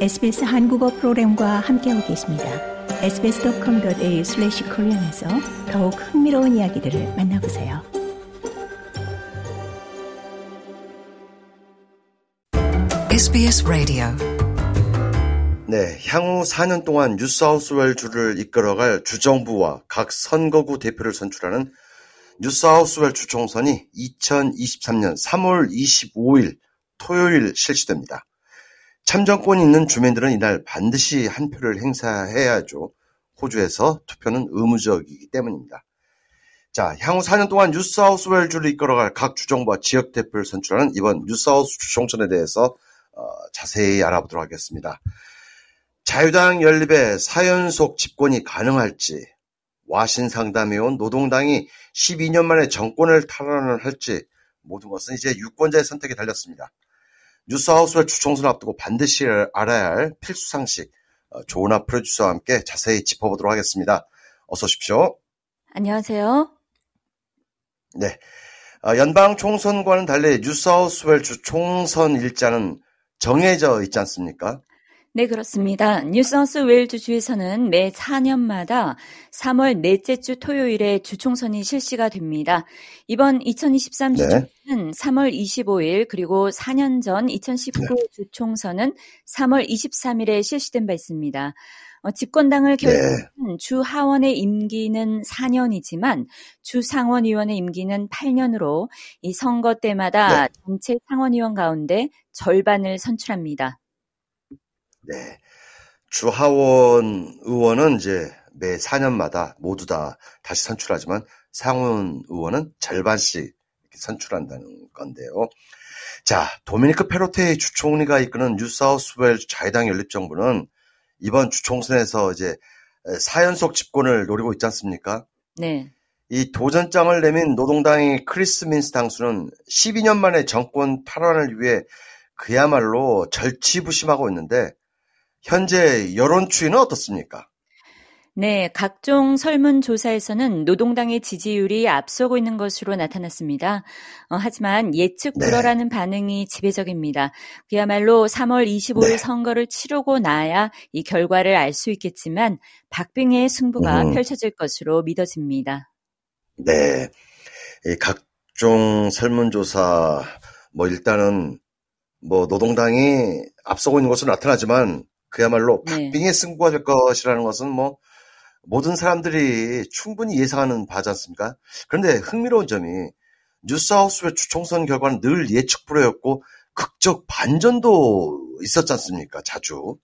SBS 한국어 프로그램과 함께하고 계십니다. sbs.com.au/korean에서 더욱 흥미로운 이야기들을 만나보세요. SBS 라디오 네, 향후 4년 동안 뉴사우스웰주를 이끌어갈 주정부와 각 선거구 대표를 선출하는 뉴사우스웰 주총선이 2023년 3월 25일 토요일 실시됩니다. 참정권이 있는 주민들은 이날 반드시 한 표를 행사해야죠. 호주에서 투표는 의무적이기 때문입니다. 자, 향후 4년 동안 뉴사우스웰주를 이끌어갈 각 주정부와 지역 대표를 선출하는 이번 뉴사우스 주총선에 대해서 어, 자세히 알아보도록 하겠습니다. 자유당 연립의 4연속 집권이 가능할지, 와신 상담해온 노동당이 12년 만에 정권을 탈환을 할지 모든 것은 이제 유권자의 선택에 달렸습니다. 뉴사우스 웨일즈 주총선 앞두고 반드시 알아야 할 필수 상식 어, 조은아 프로듀서와 함께 자세히 짚어보도록 하겠습니다. 어서 오십시오. 안녕하세요. 네. 어, 연방 총선과는 달리 뉴사우스웰 주 총선 일자는 정해져 있지 않습니까? 네, 그렇습니다. 뉴사우스 웨일즈 주에서는 매 4년마다 3월 넷째 주 토요일에 주총선이 실시가 됩니다. 이번 2023 네. 주총선은 3월 25일 그리고 4년 전 2019 네. 주총선은 3월 23일에 실시된 바 있습니다. 어, 집권당을 결정한 네. 주 하원의 임기는 4년이지만 주 상원의원의 임기는 8년으로 이 선거 때마다 네. 전체 상원의원 가운데 절반을 선출합니다. 네. 주하원 의원은 이제 매 4년마다 모두 다 다시 선출하지만 상원 의원은 절반씩 선출한다는 건데요. 자, 도미니크 페로테의 주총리가 이끄는 뉴사우스웰 자유당 연립정부는 이번 주총선에서 이제 4연속 집권을 노리고 있지 않습니까? 네. 이 도전장을 내민 노동당의 크리스 민스 당수는 12년 만에 정권 탈환을 위해 그야말로 절치부심하고 있는데 현재 여론 추이는 어떻습니까? 네, 각종 설문조사에서는 노동당의 지지율이 앞서고 있는 것으로 나타났습니다. 어, 하지만 예측 네. 불허라는 네. 반응이 지배적입니다. 그야말로 3월 25일 네. 선거를 치르고 나야 이 결과를 알 수 있겠지만 박빙의 승부가 음. 펼쳐질 것으로 믿어집니다. 네, 이 각종 설문조사 뭐 일단은 뭐 노동당이 앞서고 있는 것으로 나타나지만 그야말로 네. 박빙의 승부가 될 것이라는 것은 뭐 모든 사람들이 충분히 예상하는 바지 않습니까? 그런데 흥미로운 점이 뉴사우스의 주총선 결과는 늘 예측 불허였고 극적 반전도 있었지 않습니까? 자주.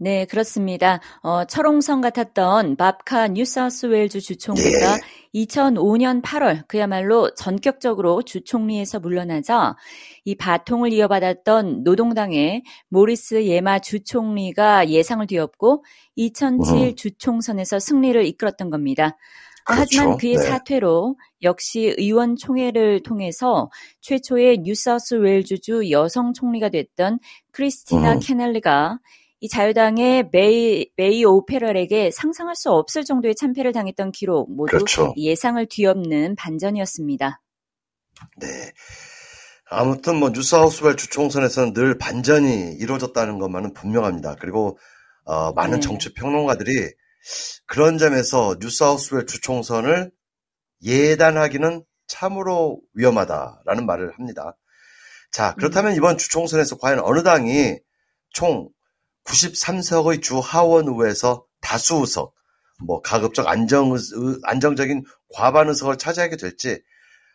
네, 그렇습니다. 어, 철옹성 같았던 밥카 뉴사우스웨일즈 주총리가 네. 2005년 8월 그야말로 전격적으로 주총리에서 물러나자 이 바통을 이어받았던 노동당의 모리스 예마 주총리가 예상을 뒤엎고 2007 음. 주총선에서 승리를 이끌었던 겁니다. 그렇죠. 하지만 그의 네. 사퇴로 역시 의원 총회를 통해서 최초의 뉴사우스 웨일즈주 여성 총리가 됐던 크리스티나 음. 케넬리가 이 자유당의 배리, 배리 오페럴에게 상상할 수 없을 정도의 참패를 당했던 기록 모두 그렇죠. 예상을 뒤엎는 반전이었습니다. 네. 아무튼 뭐 뉴사우스웰 주총선에서는 늘 반전이 이루어졌다는 것만은 분명합니다. 그리고 어, 많은 네. 정치 평론가들이 그런 점에서 뉴사우스웰 주총선을 예단하기는 참으로 위험하다라는 말을 합니다. 자, 그렇다면 음. 이번 주총선에서 과연 어느 당이 총 93석의 주 하원의회에서 다수 의석, 뭐 가급적 안정 안정적인 과반 의석을 차지하게 될지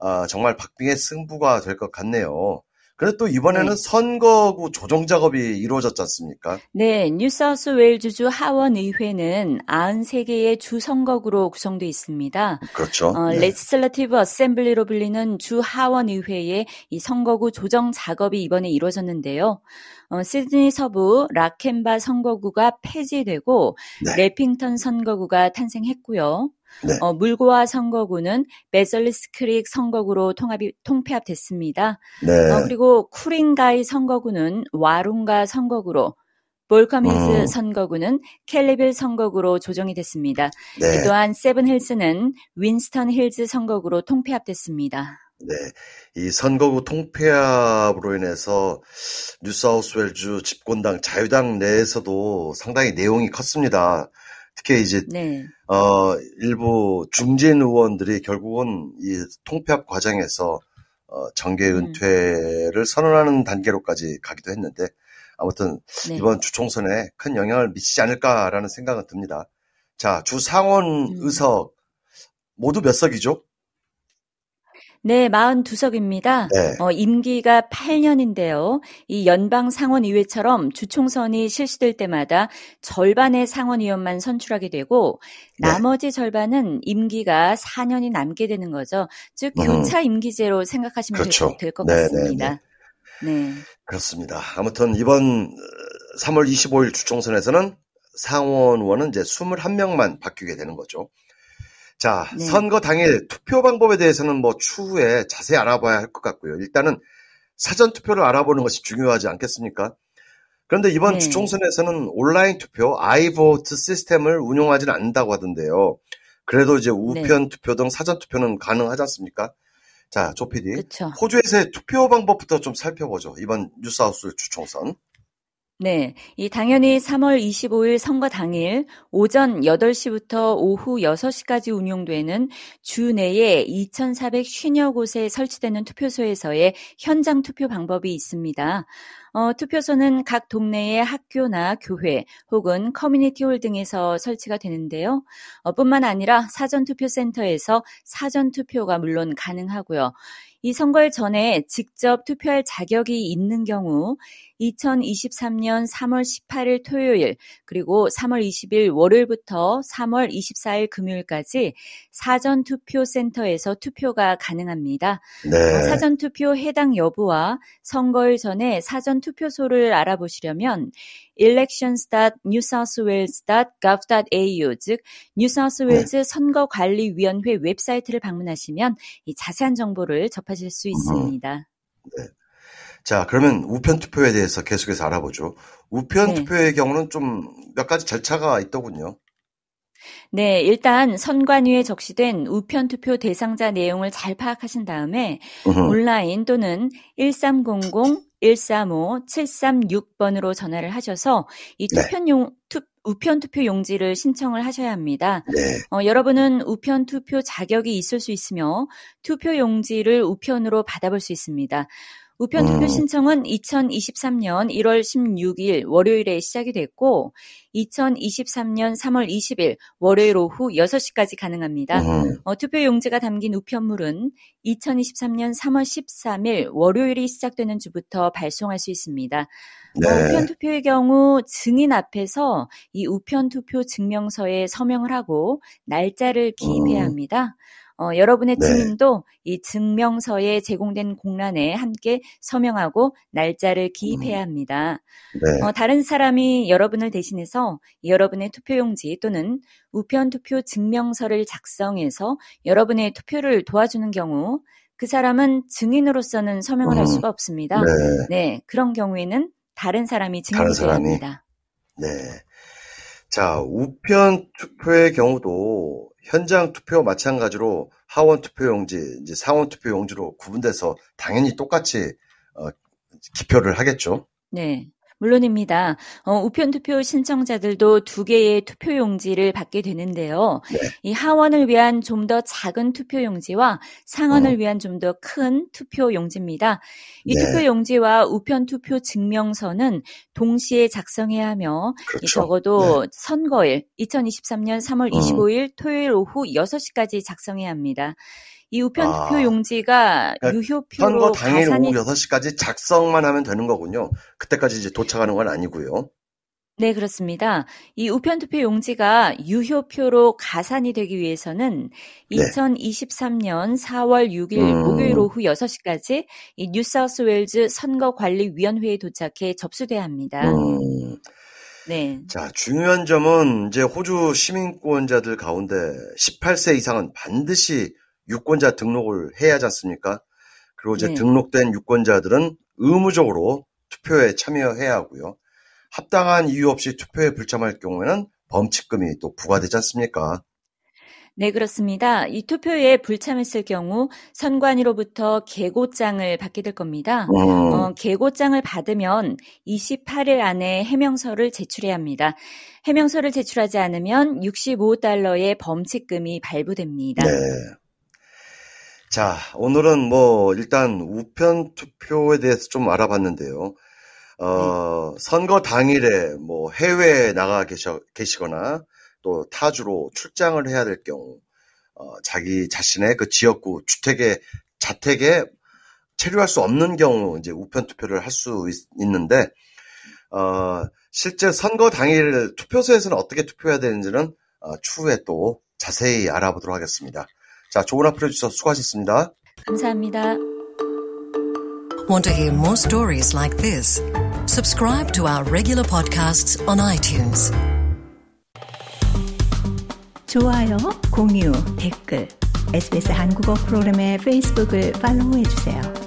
어, 정말 박빙의 승부가 될 것 같네요. 그런데 또 이번에는 네. 선거구 조정 작업이 이루어졌지 않습니까? 네, 뉴사우스 웨일즈주 하원의회는 93개의 주 선거구로 구성되어 있습니다. 그렇죠. 어, 네. Legislative Assembly로 불리는 주 하원의회의 이 선거구 조정 작업이 이번에 이루어졌는데요. 어, 시드니 서부 라켐바 선거구가 폐지되고 네. 레핑턴 선거구가 탄생했고요. 네. 어, 물고와 선거구는 배저리스 크릭 선거구로 통합이 통폐합됐습니다. 네. 어, 그리고 쿠링가이 선거구는 와룬가 선거구로 볼커밀스 음. 선거구는 캘리빌 선거구로 조정이 됐습니다. 네. 또한 세븐힐스는 윈스턴 힐즈 선거구로 통폐합됐습니다. 네. 이 선거구 통폐합으로 인해서 뉴사우스웰주 집권당 자유당 내에서도 상당히 내용이 컸습니다. 특히 이제 네. 어 일부 중진 의원들이 결국은 이 통폐합 과정에서 어 정계 음. 은퇴를 선언하는 단계로까지 가기도 했는데 아무튼 네. 이번 주총선에 큰 영향을 미치지 않을까라는 생각은 듭니다. 자, 주 상원 음. 의석 모두 몇 석이죠? 네, 42석입니다. 네. 어, 임기가 8년인데요. 이 연방 상원의회처럼 주총선이 실시될 때마다 절반의 상원의원만 선출하게 되고 네. 나머지 절반은 임기가 4년이 남게 되는 거죠. 즉 음. 교차 임기제로 생각하시면 그렇죠. 될것 네, 네, 같습니다. 네. 그렇습니다. 아무튼 이번 3월 25일 주총선에서는 상원 의원은 이제 21명만 바뀌게 되는 거죠. 자, 네. 선거 당일 투표 방법에 대해서는 뭐 추후에 자세히 알아봐야 할 것 같고요. 일단은 사전 투표를 알아보는 것이 중요하지 않겠습니까? 그런데 이번 네. 주총선에서는 온라인 투표 아이보트 시스템을 운용하지는 않는다고 하던데요. 그래도 이제 우편 투표 등 사전 투표는 가능하지 않습니까? 자, 조피디. 호주에서의 투표 방법부터 좀 살펴보죠. 이번 뉴사우스 주총선. 네. 이 당연히 3월 25일 선거 당일 오전 8시부터 오후 6시까지 운용되는 주 내에 2,450여 곳에 설치되는 투표소에서의 현장 투표 방법이 있습니다. 어, 투표소는 각 동네의 학교나 교회 혹은 커뮤니티 홀 등에서 설치가 되는데요. 어, 뿐만 아니라 사전투표센터에서 사전투표가 물론 가능하고요. 이 선거일 전에 직접 투표할 자격이 있는 경우 2023년 3월 18일 토요일 그리고 3월 20일 월요일부터 3월 24일 금요일까지 사전 투표 센터에서 투표가 가능합니다. 네. 어, 사전 투표 해당 여부와 선거일 전에 사전 투표소를 알아보시려면 elections.newsouthwales.gov.au 즉 뉴사우스웨일즈 선거관리위원회 웹사이트를 방문하시면 이 자세한 정보를 접하실 수 있습니다. 자, 그러면 우편 투표에 대해서 계속해서 알아보죠. 우편 네. 투표의 경우는 좀 몇 가지 절차가 있더군요. 네, 일단 선관위에 적시된 우편 투표 대상자 내용을 잘 파악하신 다음에. 온라인 또는 1300-135-736번으로 전화를 하셔서 이 네. 투표용 투, 우편 투표 용지를 신청을 하셔야 합니다. 네. 어, 여러분은 우편 투표 자격이 있을 수 있으며 투표 용지를 우편으로 받아볼 수 있습니다. 우편 투표 음. 신청은 2023년 1월 16일 월요일에 시작이 됐고 2023년 3월 20일 월요일 오후 6시까지 가능합니다. 음. 어, 투표 용지가 담긴 우편물은 2023년 3월 13일 월요일이 시작되는 주부터 발송할 수 있습니다. 네. 어, 우편 투표의 경우 증인 앞에서 이 우편 투표 증명서에 서명을 하고 날짜를 기입해야 음. 합니다. 어, 여러분의 네. 증인도 이 증명서에 제공된 공란에 함께 서명하고 날짜를 기입해야 합니다. 네. 어, 다른 사람이 여러분을 대신해서 여러분의 투표용지 또는 우편 투표 증명서를 작성해서 여러분의 투표를 도와주는 경우 그 사람은 증인으로서는 서명을 할 음. 수가 없습니다. 네. 네, 그런 경우에는 다른 사람이 증인이 사람이. 합니다. 네. 자, 우편 투표의 경우도 현장 투표와 마찬가지로 하원 투표용지, 이제 상원 투표용지로 구분돼서 당연히 똑같이 어, 기표를 하겠죠. 네. 물론입니다. 어, 우편 투표 신청자들도 두 개의 투표 용지를 받게 되는데요. 네. 이 하원을 위한 좀 더 작은 투표 용지와 상원을 어. 위한 좀 더 큰 투표 용지입니다. 이 네. 투표 용지와 우편 투표 증명서는 동시에 작성해야 하며 이 그렇죠. 적어도 네. 선거일 2023년 3월 음. 25일 토요일 오후 6시까지 작성해야 합니다. 이 우편 아. 투표 용지가 그러니까 유효표로 선거 당일 가산이 오후 6시까지 작성만 하면 되는 거군요. 그때까지 이제 도착하는 건 아니고요. 네, 그렇습니다. 이 우편 투표 용지가 유효표로 가산이 되기 위해서는 네. 2023년 4월 6일 음. 목요일 오후 6시까지 이 뉴사우스 웨일즈 선거관리위원회에 도착해 접수돼야 합니다. 음. 네. 자, 중요한 점은 이제 호주 시민권자들 가운데 18세 이상은 반드시 유권자 등록을 해야 하지 않습니까? 그리고 이제 네. 등록된 유권자들은 의무적으로 투표에 참여해야 하고요. 합당한 이유 없이 투표에 불참할 경우에는 범칙금이 또 부과되지 않습니까? 네, 그렇습니다. 이 투표에 불참했을 경우 선관위로부터 개고장을 받게 될 겁니다. 음, 어, 개고장을 받으면 28일 안에 해명서를 제출해야 합니다. 해명서를 제출하지 않으면 65달러의 범칙금이 발부됩니다. 네. 자, 오늘은 뭐, 일단 우편 투표에 대해서 좀 알아봤는데요. 어, 선거 당일에 뭐 해외에 나가 계셔, 계시거나 또 타주로 출장을 해야 될 경우, 어, 자기 자신의 그 지역구 주택에, 자택에 체류할 수 없는 경우 이제 우편 투표를 할 수 있는데, 어, 실제 선거 당일 투표소에서는 어떻게 투표해야 되는지는 어, 추후에 또 자세히 알아보도록 하겠습니다. 자, 조은아 프로듀서 수고하셨습니다. 감사합니다. Want to hear more stories like this? Subscribe to our regular podcasts on iTunes. 좋아요, 공유, 댓글, SBS 한국어 프로그램의 페이스북을 팔로우해 주세요.